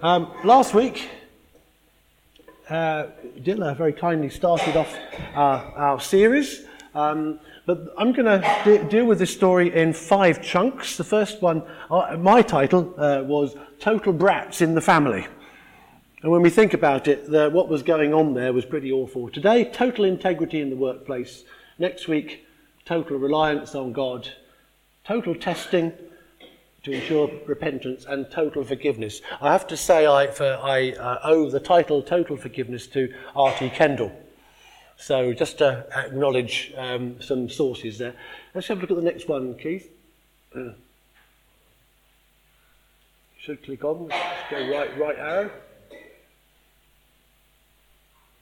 Um, last week, uh, Dilla very kindly started off our, our series, um, but I'm going to de- deal with this story in five chunks. The first one, uh, my title uh, was Total Brats in the Family. And when we think about it, the, what was going on there was pretty awful. Today, total integrity in the workplace. Next week, total reliance on God. Total testing to ensure repentance and total forgiveness. I have to say I, for, I uh, owe the title Total Forgiveness to R.T. Kendall. So just to acknowledge um, some sources there. Let's have a look at the next one, Keith. Uh, should click on. Let's go right, right arrow.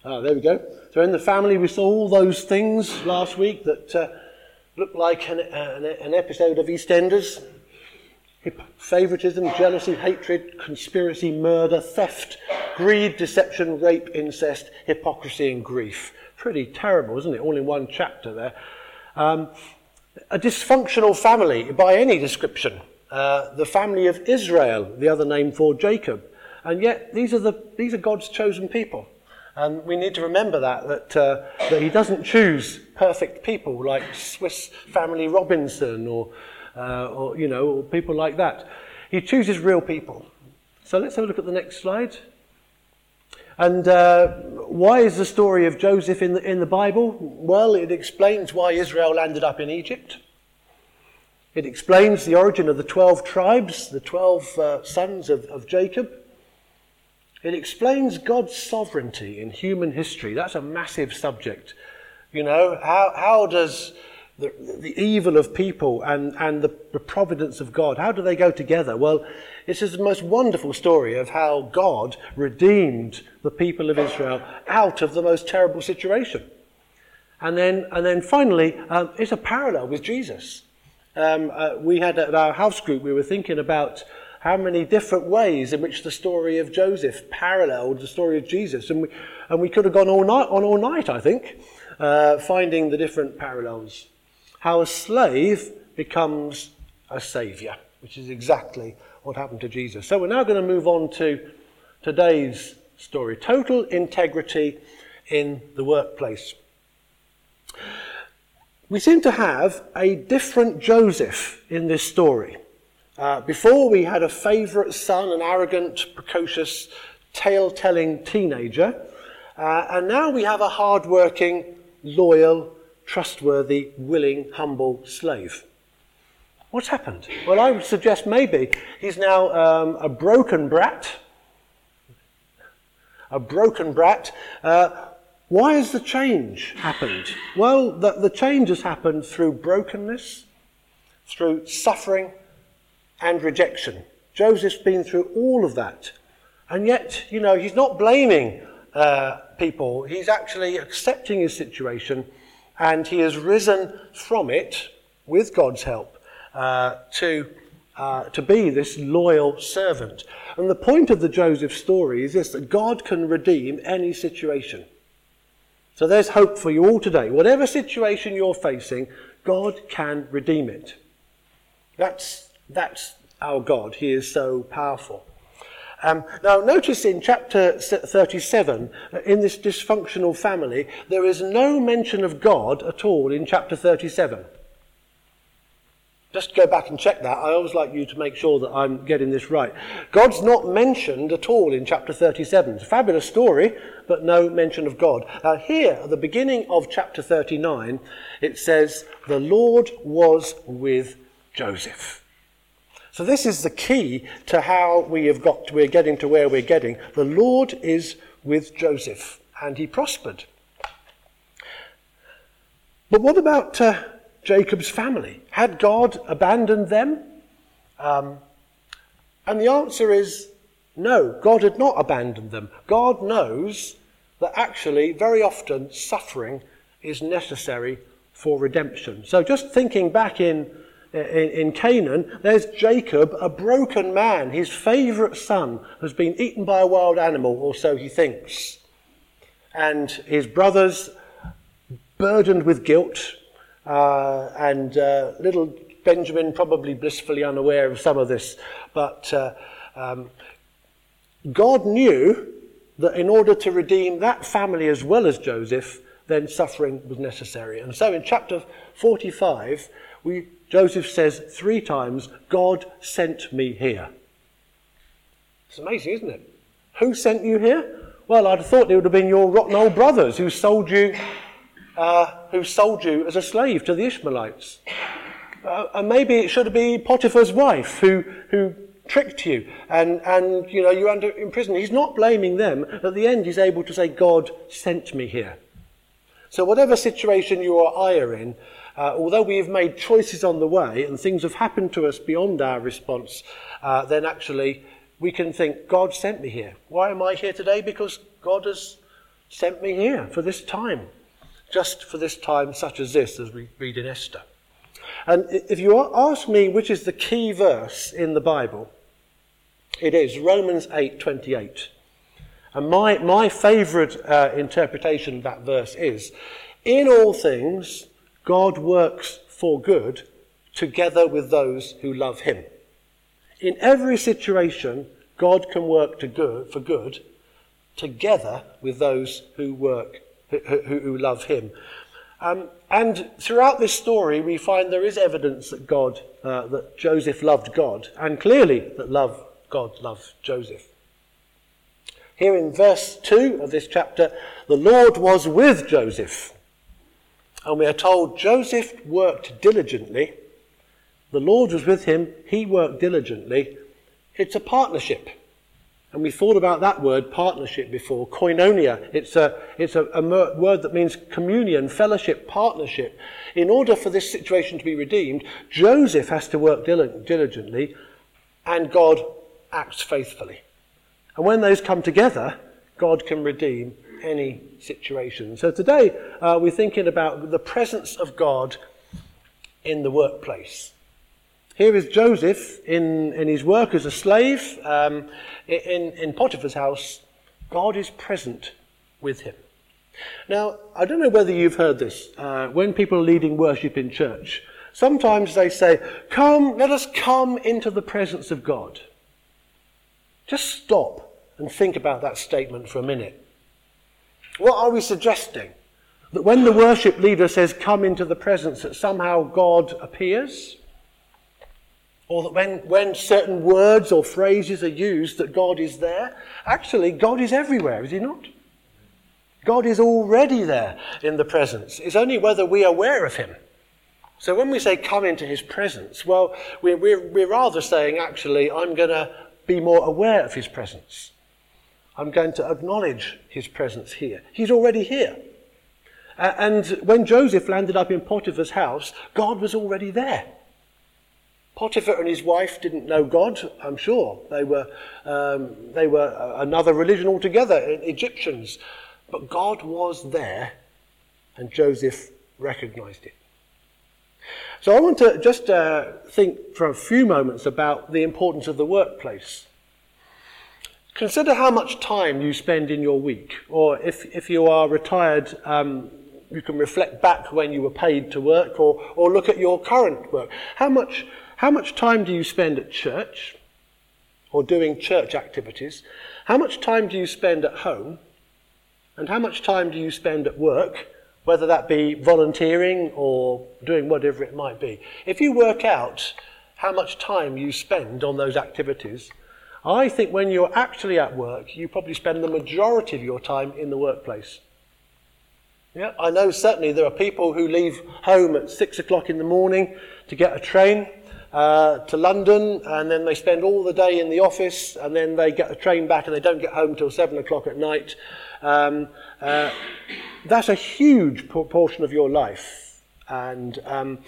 Ah, there we go. So in the family, we saw all those things last week that uh, looked like an, an, an episode of EastEnders favoritism, jealousy, hatred, conspiracy, murder, theft, greed, deception, rape, incest, hypocrisy, and grief. Pretty terrible, isn't it? All in one chapter there. Um, a dysfunctional family by any description. Uh, the family of Israel, the other name for Jacob. And yet, these are, the, these are God's chosen people. And we need to remember that, that, uh, that He doesn't choose perfect people like Swiss Family Robinson or uh, or, you know, or people like that. He chooses real people. So let's have a look at the next slide. And uh, why is the story of Joseph in the, in the Bible? Well, it explains why Israel landed up in Egypt. It explains the origin of the 12 tribes, the 12 uh, sons of, of Jacob. It explains God's sovereignty in human history. That's a massive subject. You know, how, how does the, the evil of people and, and the, the providence of God. How do they go together? Well, this is the most wonderful story of how God redeemed the people of Israel out of the most terrible situation. And then, and then finally, um, it's a parallel with Jesus. Um, uh, we had at our house group, we were thinking about how many different ways in which the story of Joseph paralleled the story of Jesus. And we, and we could have gone all night, on all night, I think, uh, finding the different parallels how a slave becomes a savior, which is exactly what happened to Jesus. So we're now going to move on to today's story total integrity in the workplace. We seem to have a different Joseph in this story. Uh, before, we had a favourite son, an arrogant, precocious, tale telling teenager. Uh, and now we have a hard working, loyal, trustworthy, willing, humble slave. What's happened? Well, I would suggest maybe he's now um, a broken brat. A broken brat. Uh, why has the change happened? Well, the, the change has happened through brokenness, through suffering, and rejection. Joseph's been through all of that. And yet, you know, he's not blaming uh, people, he's actually accepting his situation and he has risen from it with God's help uh, to, uh, to be this loyal servant. And the point of the Joseph story is this that God can redeem any situation. So there's hope for you all today. Whatever situation you're facing, God can redeem it. That's, that's our God. He is so powerful. Um, now, notice in chapter 37, uh, in this dysfunctional family, there is no mention of God at all in chapter 37. Just go back and check that. I always like you to make sure that I'm getting this right. God's not mentioned at all in chapter 37. It's a fabulous story, but no mention of God. Now, here, at the beginning of chapter 39, it says, The Lord was with Joseph. So this is the key to how we have got, we're getting to where we're getting. The Lord is with Joseph, and he prospered. But what about uh, Jacob's family? Had God abandoned them? Um, and the answer is no, God had not abandoned them. God knows that actually, very often, suffering is necessary for redemption. So just thinking back in in, Canaan, there's Jacob, a broken man. His favourite son has been eaten by a wild animal, or so he thinks. And his brothers, burdened with guilt, uh, and uh, little Benjamin, probably blissfully unaware of some of this, but uh, um, God knew that in order to redeem that family as well as Joseph, then suffering was necessary. And so in chapter 45, we, Joseph says three times, God sent me here. It's amazing, isn't it? Who sent you here? Well, I'd have thought it would have been your rotten old brothers who sold you, uh, who sold you as a slave to the Ishmaelites. Uh, and maybe it should have been Potiphar's wife who, who tricked you and, and you know, you're under in prison. He's not blaming them. At the end, he's able to say, God sent me here. So whatever situation you or I are in, uh, although we have made choices on the way and things have happened to us beyond our response, uh, then actually we can think, God sent me here. Why am I here today? Because God has sent me here for this time. Just for this time such as this, as we read in Esther. And if you ask me which is the key verse in the Bible, it is Romans 8:28. And my, my favourite uh, interpretation of that verse is In all things, God works for good together with those who love him. In every situation, God can work good, for good together with those who work, who, who, who love him. Um, and throughout this story, we find there is evidence that God, uh, that Joseph loved God, and clearly that love, God loved Joseph. Here in verse 2 of this chapter, the Lord was with Joseph. And we are told Joseph worked diligently. The Lord was with him. He worked diligently. It's a partnership. And we thought about that word, partnership, before. Koinonia. It's a, it's a, a word that means communion, fellowship, partnership. In order for this situation to be redeemed, Joseph has to work diligently, and God acts faithfully. And when those come together, God can redeem any situation. So today uh, we're thinking about the presence of God in the workplace. Here is Joseph in, in his work as a slave um, in, in Potiphar's house. God is present with him. Now, I don't know whether you've heard this. Uh, when people are leading worship in church, sometimes they say, Come, let us come into the presence of God. Just stop and think about that statement for a minute. What are we suggesting? That when the worship leader says, come into the presence, that somehow God appears? Or that when, when certain words or phrases are used, that God is there? Actually, God is everywhere, is He not? God is already there in the presence. It's only whether we are aware of Him. So when we say come into His presence, well, we're, we're, we're rather saying, actually, I'm going to be more aware of His presence. I'm going to acknowledge his presence here. He's already here. Uh, and when Joseph landed up in Potiphar's house, God was already there. Potiphar and his wife didn't know God, I'm sure. They were, um, they were another religion altogether, Egyptians. But God was there, and Joseph recognized it. So I want to just uh, think for a few moments about the importance of the workplace. Consider how much time you spend in your week, or if, if you are retired, um, you can reflect back when you were paid to work, or, or look at your current work. How much, how much time do you spend at church, or doing church activities? How much time do you spend at home? And how much time do you spend at work, whether that be volunteering or doing whatever it might be? If you work out how much time you spend on those activities, I think when you're actually at work, you probably spend the majority of your time in the workplace. Yeah, I know certainly there are people who leave home at six o'clock in the morning to get a train uh, to London, and then they spend all the day in the office, and then they get a train back, and they don't get home until seven o'clock at night. Um, uh, that's a huge proportion of your life, and um,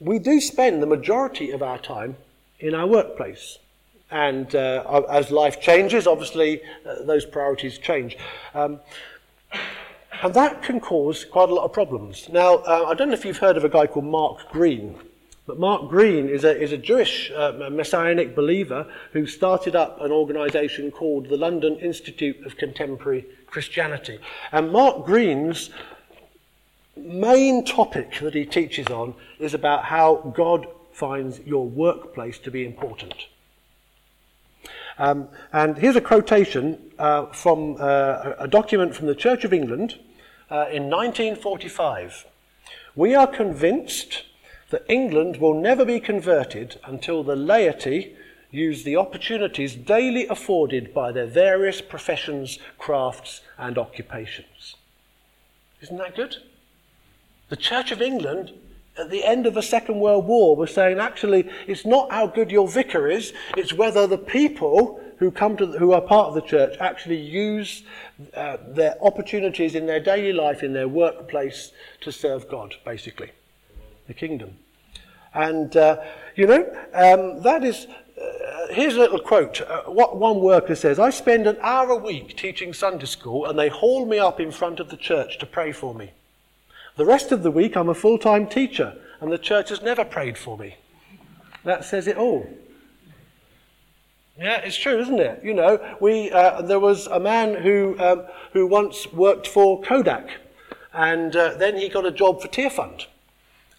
we do spend the majority of our time in our workplace. And uh, as life changes, obviously, uh, those priorities change. Um, and that can cause quite a lot of problems. Now, uh, I don't know if you've heard of a guy called Mark Greene, but Mark Greene is a, is a Jewish uh, messianic believer who started up an organization called the London Institute of Contemporary Christianity. And Mark Greene's main topic that he teaches on is about how God finds your workplace to be important. Um, and here's a quotation uh, from uh, a document from the Church of England uh, in 1945. We are convinced that England will never be converted until the laity use the opportunities daily afforded by their various professions, crafts, and occupations. Isn't that good? The Church of England at the end of the Second World War was saying actually it's not how good your vicar is, it's whether the people who come to the, who are part of the church actually use uh, their opportunities in their daily life, in their workplace, to serve God, basically, the kingdom. And uh, you know um, that is. Uh, here's a little quote. Uh, what one worker says: "I spend an hour a week teaching Sunday school, and they haul me up in front of the church to pray for me." The rest of the week, I'm a full time teacher, and the church has never prayed for me. That says it all. Yeah, it's true, isn't it? You know, we, uh, there was a man who, um, who once worked for Kodak, and uh, then he got a job for Tearfund.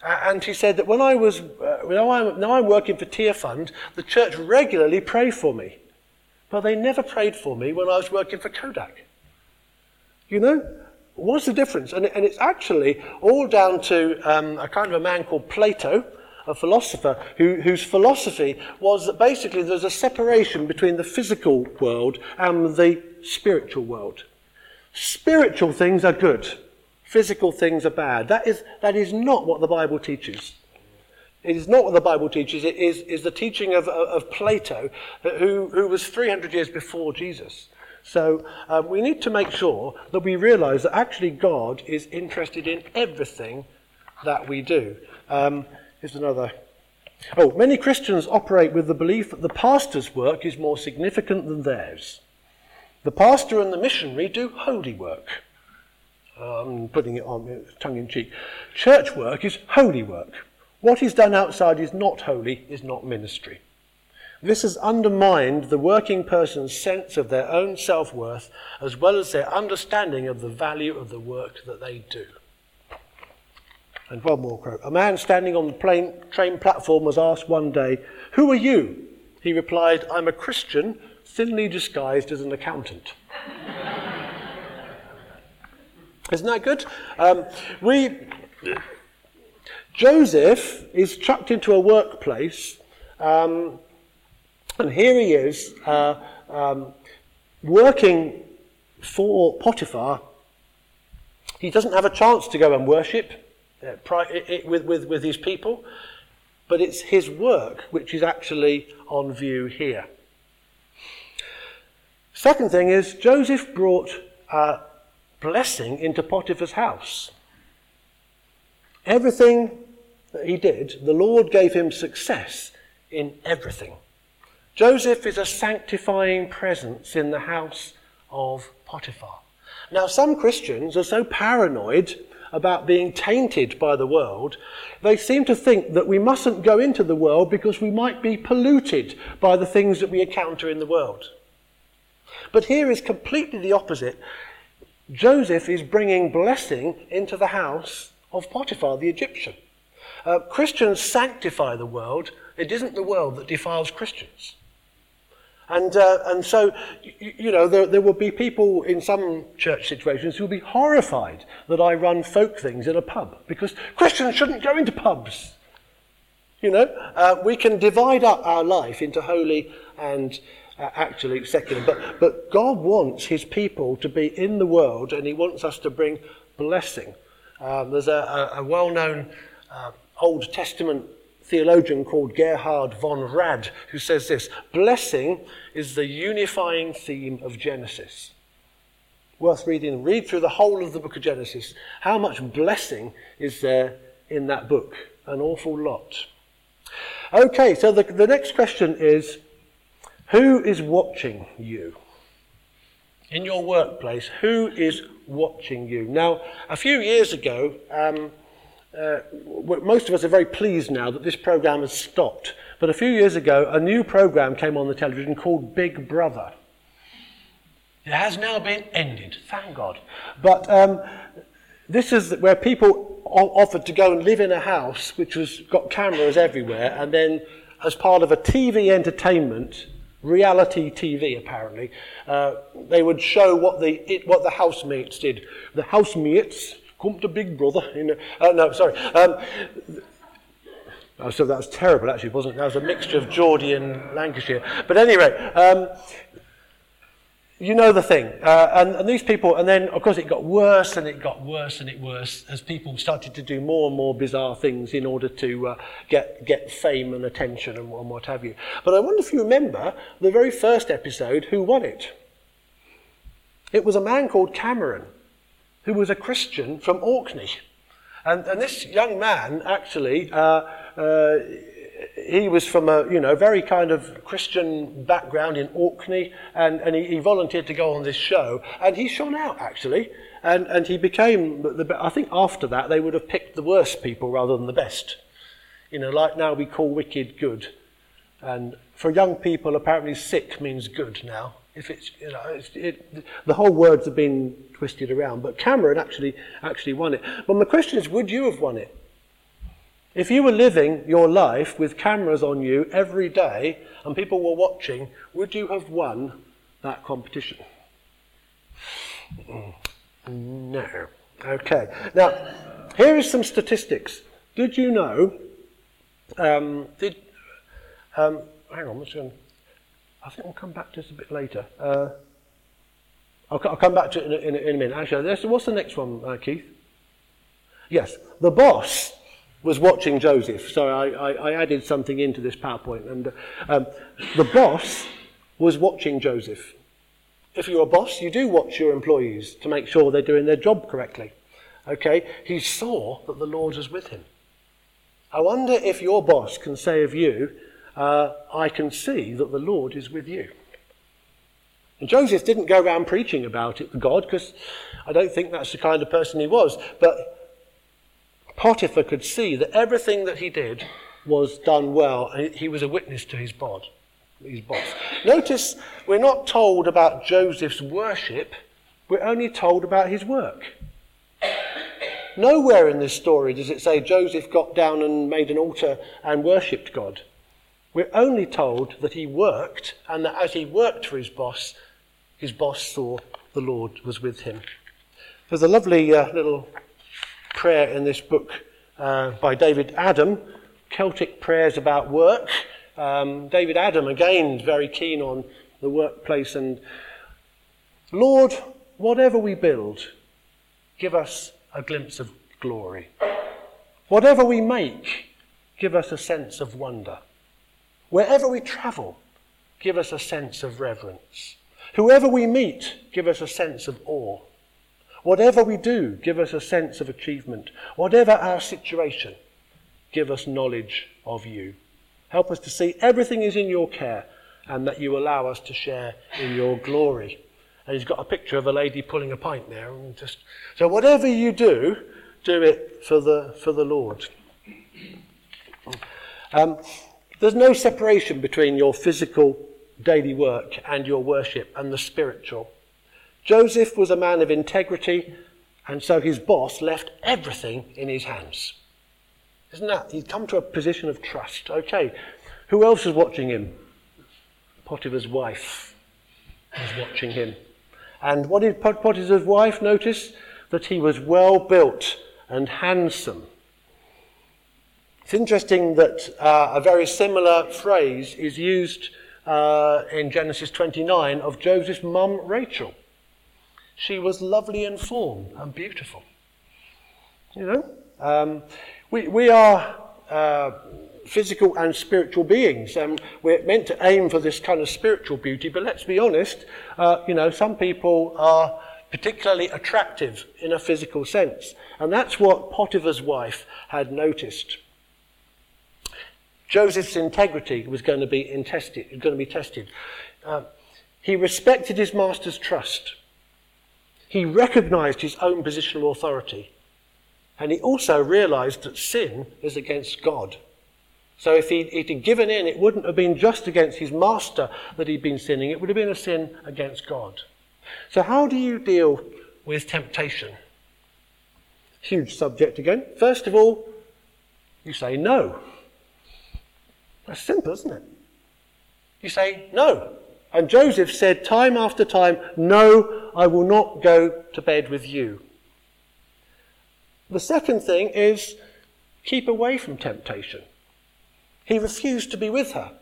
and he said that when I was, uh, now, I'm, now I'm working for Tearfund, the church regularly pray for me. But they never prayed for me when I was working for Kodak. You know? What's the difference? And, and it's actually all down to um, a kind of a man called Plato, a philosopher, who, whose philosophy was that basically there's a separation between the physical world and the spiritual world. Spiritual things are good, physical things are bad. That is, that is not what the Bible teaches. It is not what the Bible teaches. It is, is the teaching of, of Plato, who, who was 300 years before Jesus. So um, we need to make sure that we realize that actually God is interested in everything that we do. Um, here's another. Oh, many Christians operate with the belief that the pastor's work is more significant than theirs. The pastor and the missionary do holy work. I'm putting it on tongue in cheek. Church work is holy work. What is done outside is not holy, is not ministry. This has undermined the working person's sense of their own self worth as well as their understanding of the value of the work that they do. And one more quote. A man standing on the plane, train platform was asked one day, Who are you? He replied, I'm a Christian, thinly disguised as an accountant. Isn't that good? Um, we, Joseph is chucked into a workplace um, and here he is uh, um, working for Potiphar. He doesn't have a chance to go and worship uh, pri- it, with, with, with his people, but it's his work which is actually on view here. Second thing is, Joseph brought blessing into Potiphar's house. Everything that he did, the Lord gave him success in everything. Joseph is a sanctifying presence in the house of Potiphar. Now, some Christians are so paranoid about being tainted by the world, they seem to think that we mustn't go into the world because we might be polluted by the things that we encounter in the world. But here is completely the opposite. Joseph is bringing blessing into the house of Potiphar, the Egyptian. Uh, Christians sanctify the world, it isn't the world that defiles Christians. And, uh, and so, you, know, there, there will be people in some church situations who will be horrified that I run folk things in a pub because Christians shouldn't go into pubs. You know, uh, we can divide up our life into holy and uh, actually secular, but, but God wants his people to be in the world and he wants us to bring blessing. Um, there's a, a, a well known uh, Old Testament theologian called Gerhard von Rad who says this Blessing is the unifying theme of Genesis. Worth reading. Read through the whole of the book of Genesis. How much blessing is there in that book? An awful lot. Okay, so the, the next question is Who is watching you? In your workplace, who is watching you? Now, a few years ago, um, uh, most of us are very pleased now that this program has stopped. But a few years ago, a new program came on the television called Big Brother. It has now been ended, thank God. But um, this is where people offered to go and live in a house which has got cameras everywhere, and then, as part of a TV entertainment, reality TV, apparently. Uh, they would show what the, it, what the housemates did. The housemates come to Big Brother. In uh, no, sorry. Um, so that was terrible, actually, wasn't it? That was a mixture of Geordie and Lancashire. But anyway, um, you know the thing. Uh, and, and these people, and then of course it got worse and it got worse and it worse as people started to do more and more bizarre things in order to uh, get, get fame and attention and, and what have you. But I wonder if you remember the very first episode, who won it? It was a man called Cameron, who was a Christian from Orkney. And, and this young man actually. Uh, uh, he was from a you know very kind of Christian background in Orkney, and, and he, he volunteered to go on this show, and he shone out actually, and and he became the, I think after that they would have picked the worst people rather than the best, you know like now we call wicked good, and for young people apparently sick means good now. If it's you know it's, it, the whole words have been twisted around, but Cameron actually actually won it. But my question is, would you have won it? If you were living your life with cameras on you every day and people were watching, would you have won that competition? No. Okay. Now, here is some statistics. Did you know? Um, did um, hang on, what's going, I think we'll come back to this a bit later. Uh, I'll, I'll, come back to it in a, in a, in a minute. Actually, what's the next one, uh, Keith? Yes, the boss was watching Joseph. So I, I, I added something into this PowerPoint. And um, the boss was watching Joseph. If you're a boss, you do watch your employees to make sure they're doing their job correctly. Okay? He saw that the Lord was with him. I wonder if your boss can say of you, uh, I can see that the Lord is with you. And Joseph didn't go around preaching about it to God because I don't think that's the kind of person he was. But Potiphar could see that everything that he did was done well, and he was a witness to his bod, his boss. Notice we're not told about Joseph's worship, we're only told about his work. Nowhere in this story does it say Joseph got down and made an altar and worshipped God. We're only told that he worked, and that as he worked for his boss, his boss saw the Lord was with him. There's a lovely uh, little prayer in this book uh, by David Adam, Celtic Prayers About Work. Um, David Adam, again, very keen on the workplace. And Lord, whatever we build, give us a glimpse of glory. Whatever we make, give us a sense of wonder. Wherever we travel, give us a sense of reverence. Whoever we meet, give us a sense of awe. Whatever we do, give us a sense of achievement. Whatever our situation, give us knowledge of you. Help us to see everything is in your care and that you allow us to share in your glory. And he's got a picture of a lady pulling a pint there. And just, so whatever you do, do it for the, for the Lord. Um, there's no separation between your physical daily work and your worship and the spiritual. Joseph was a man of integrity, and so his boss left everything in his hands. Isn't that? He'd come to a position of trust. Okay, who else was watching him? Potiphar's wife was watching him. And what did Potiphar's wife notice? That he was well built and handsome. It's interesting that uh, a very similar phrase is used uh, in Genesis 29 of Joseph's mum, Rachel. She was lovely in form and beautiful. You know, um, we, we are uh, physical and spiritual beings, and we're meant to aim for this kind of spiritual beauty. But let's be honest, uh, you know, some people are particularly attractive in a physical sense, and that's what Potiphar's wife had noticed. Joseph's integrity was going to be, intested, going to be tested. Uh, he respected his master's trust. He recognized his own positional authority. And he also realized that sin is against God. So if he'd, he'd given in, it wouldn't have been just against his master that he'd been sinning, it would have been a sin against God. So, how do you deal with temptation? Huge subject again. First of all, you say no. That's simple, isn't it? You say, No. And Joseph said time after time, No, I will not go to bed with you. The second thing is keep away from temptation. He refused to be with her.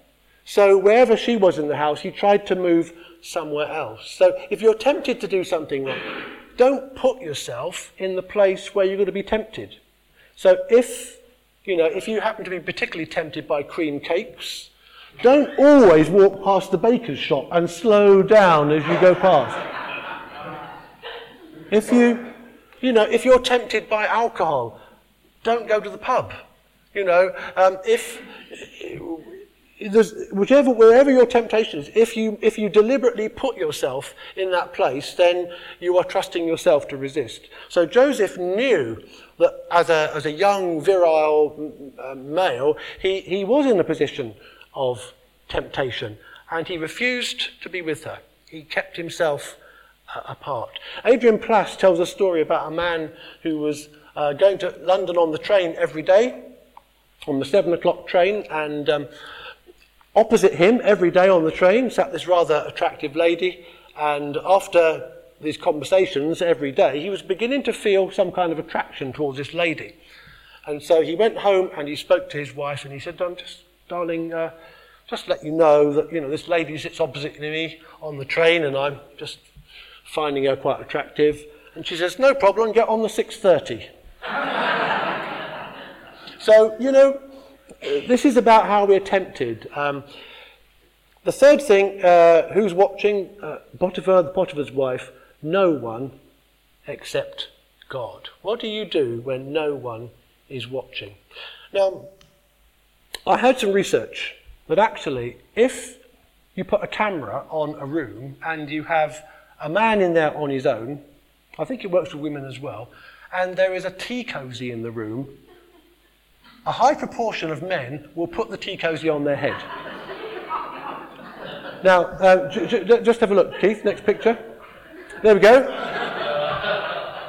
So wherever she was in the house, he tried to move somewhere else. So if you're tempted to do something wrong, don't put yourself in the place where you're going to be tempted. So if, you know, if you happen to be particularly tempted by cream cakes, don't always walk past the baker's shop and slow down as you go past. If you, you know, if you're tempted by alcohol, don't go to the pub. You know, um, if whichever wherever your temptation is, if you if you deliberately put yourself in that place, then you are trusting yourself to resist. So Joseph knew that as a as a young virile uh, male, he he was in a position of temptation, and he refused to be with her. He kept himself uh, apart. Adrian Plass tells a story about a man who was uh, going to London on the train every day, on the seven o'clock train, and um, opposite him every day on the train sat this rather attractive lady, and after these conversations every day, he was beginning to feel some kind of attraction towards this lady. And so he went home and he spoke to his wife and he said, I'm just, darling, uh, just let you know that, you know, this lady sits opposite me on the train and I'm just finding her quite attractive. And she says, no problem, get on the 6.30. so, you know, this is about how we're tempted. Um, the third thing, uh, who's watching? Uh, Potiphar, the Potiphar's wife, no one except God. What do you do when no one is watching? Now, I had some research that actually, if you put a camera on a room and you have a man in there on his own, I think it works for women as well, and there is a tea cosy in the room, a high proportion of men will put the tea cosy on their head. now, uh, j- j- just have a look, Keith, next picture. There we go.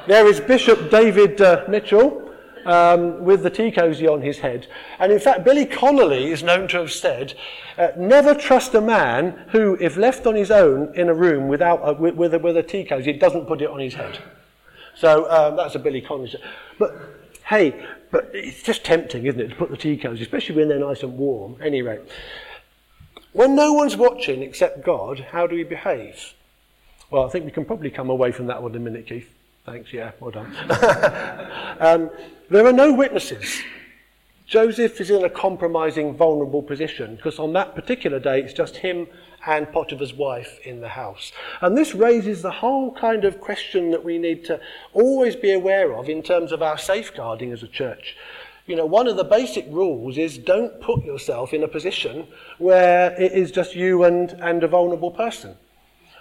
There is Bishop David uh, Mitchell um, with the tea cosy on his head. And in fact, Billy Connolly is known to have said, uh, never trust a man who, if left on his own in a room without a, with, with, a, with a tea cosy, doesn't put it on his head. So um, that's a Billy Connolly. But hey, but it's just tempting, isn't it, to put the tea cosy, especially when they're nice and warm. Anyway, when no one's watching except God, how do we behave? Well, I think we can probably come away from that one in a minute, Keith. Thanks, yeah, well done. um, there are no witnesses. Joseph is in a compromising, vulnerable position because on that particular day it's just him and Potiphar's wife in the house. And this raises the whole kind of question that we need to always be aware of in terms of our safeguarding as a church. You know, one of the basic rules is don't put yourself in a position where it is just you and, and a vulnerable person.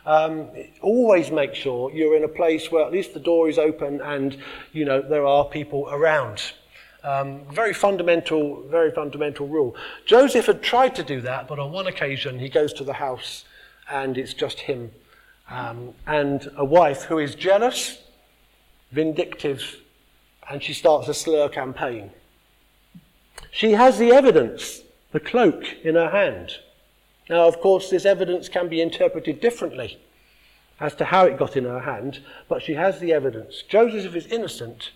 Um, always make sure you're in a place where at least the door is open and, you know, there are people around. Um, very fundamental, very fundamental rule. Joseph had tried to do that, but on one occasion he goes to the house and it's just him um, and a wife who is jealous, vindictive, and she starts a slur campaign. She has the evidence, the cloak in her hand. Now, of course, this evidence can be interpreted differently as to how it got in her hand, but she has the evidence. Joseph is innocent,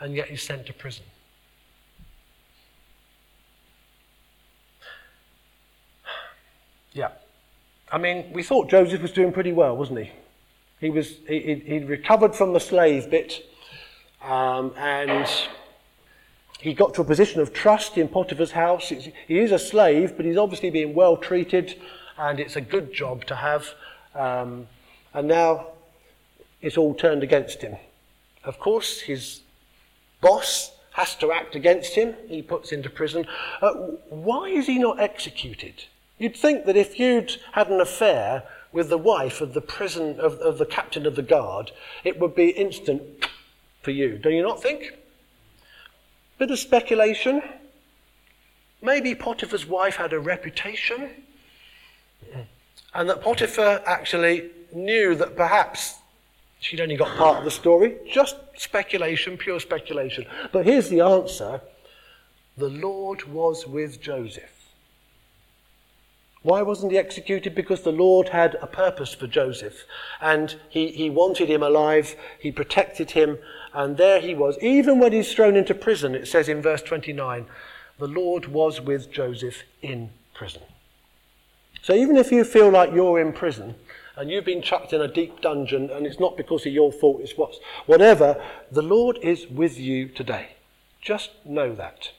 and yet he's sent to prison. Yeah. I mean, we thought Joseph was doing pretty well, wasn't he? He was he, he recovered from the slave bit, um, and he got to a position of trust in Potiphar's house. he is a slave, but he's obviously being well treated, and it's a good job to have. Um, and now it's all turned against him. Of course, his boss has to act against him. He puts into prison. Uh, why is he not executed? You'd think that if you'd had an affair with the wife of the prison of, of the captain of the guard, it would be instant for you. Do you not think? Bit of speculation. Maybe Potiphar's wife had a reputation, and that Potiphar actually knew that perhaps she'd only got part of the story. Just speculation, pure speculation. But here's the answer the Lord was with Joseph. Why wasn't he executed? Because the Lord had a purpose for Joseph and he, he wanted him alive, he protected him, and there he was. Even when he's thrown into prison, it says in verse 29, the Lord was with Joseph in prison. So even if you feel like you're in prison and you've been chucked in a deep dungeon and it's not because of your fault, it's what's, whatever, the Lord is with you today. Just know that.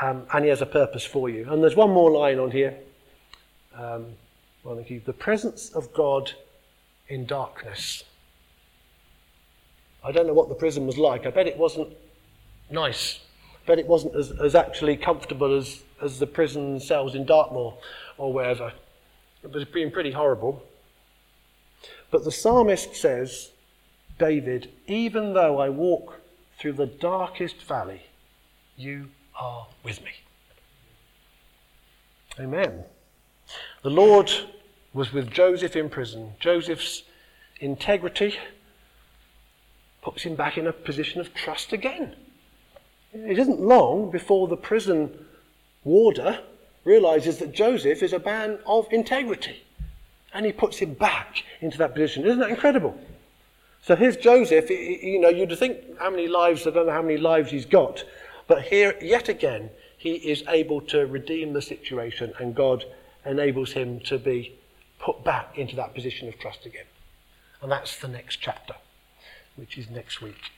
Um, and He has a purpose for you. And there's one more line on here. Um, well, thank you. The presence of God in darkness. I don't know what the prison was like. I bet it wasn't nice. I bet it wasn't as, as actually comfortable as, as the prison cells in Dartmoor or wherever. It was being pretty horrible. But the psalmist says, David, even though I walk through the darkest valley, you are with me. Amen. The Lord was with Joseph in prison. Joseph's integrity puts him back in a position of trust again. It isn't long before the prison warder realizes that Joseph is a man of integrity. And he puts him back into that position. Isn't that incredible? So here's Joseph. You know, you'd think how many lives, I don't know how many lives he's got. But here, yet again, he is able to redeem the situation and God enables him to be put back into that position of trust again. And that's the next chapter, which is next week.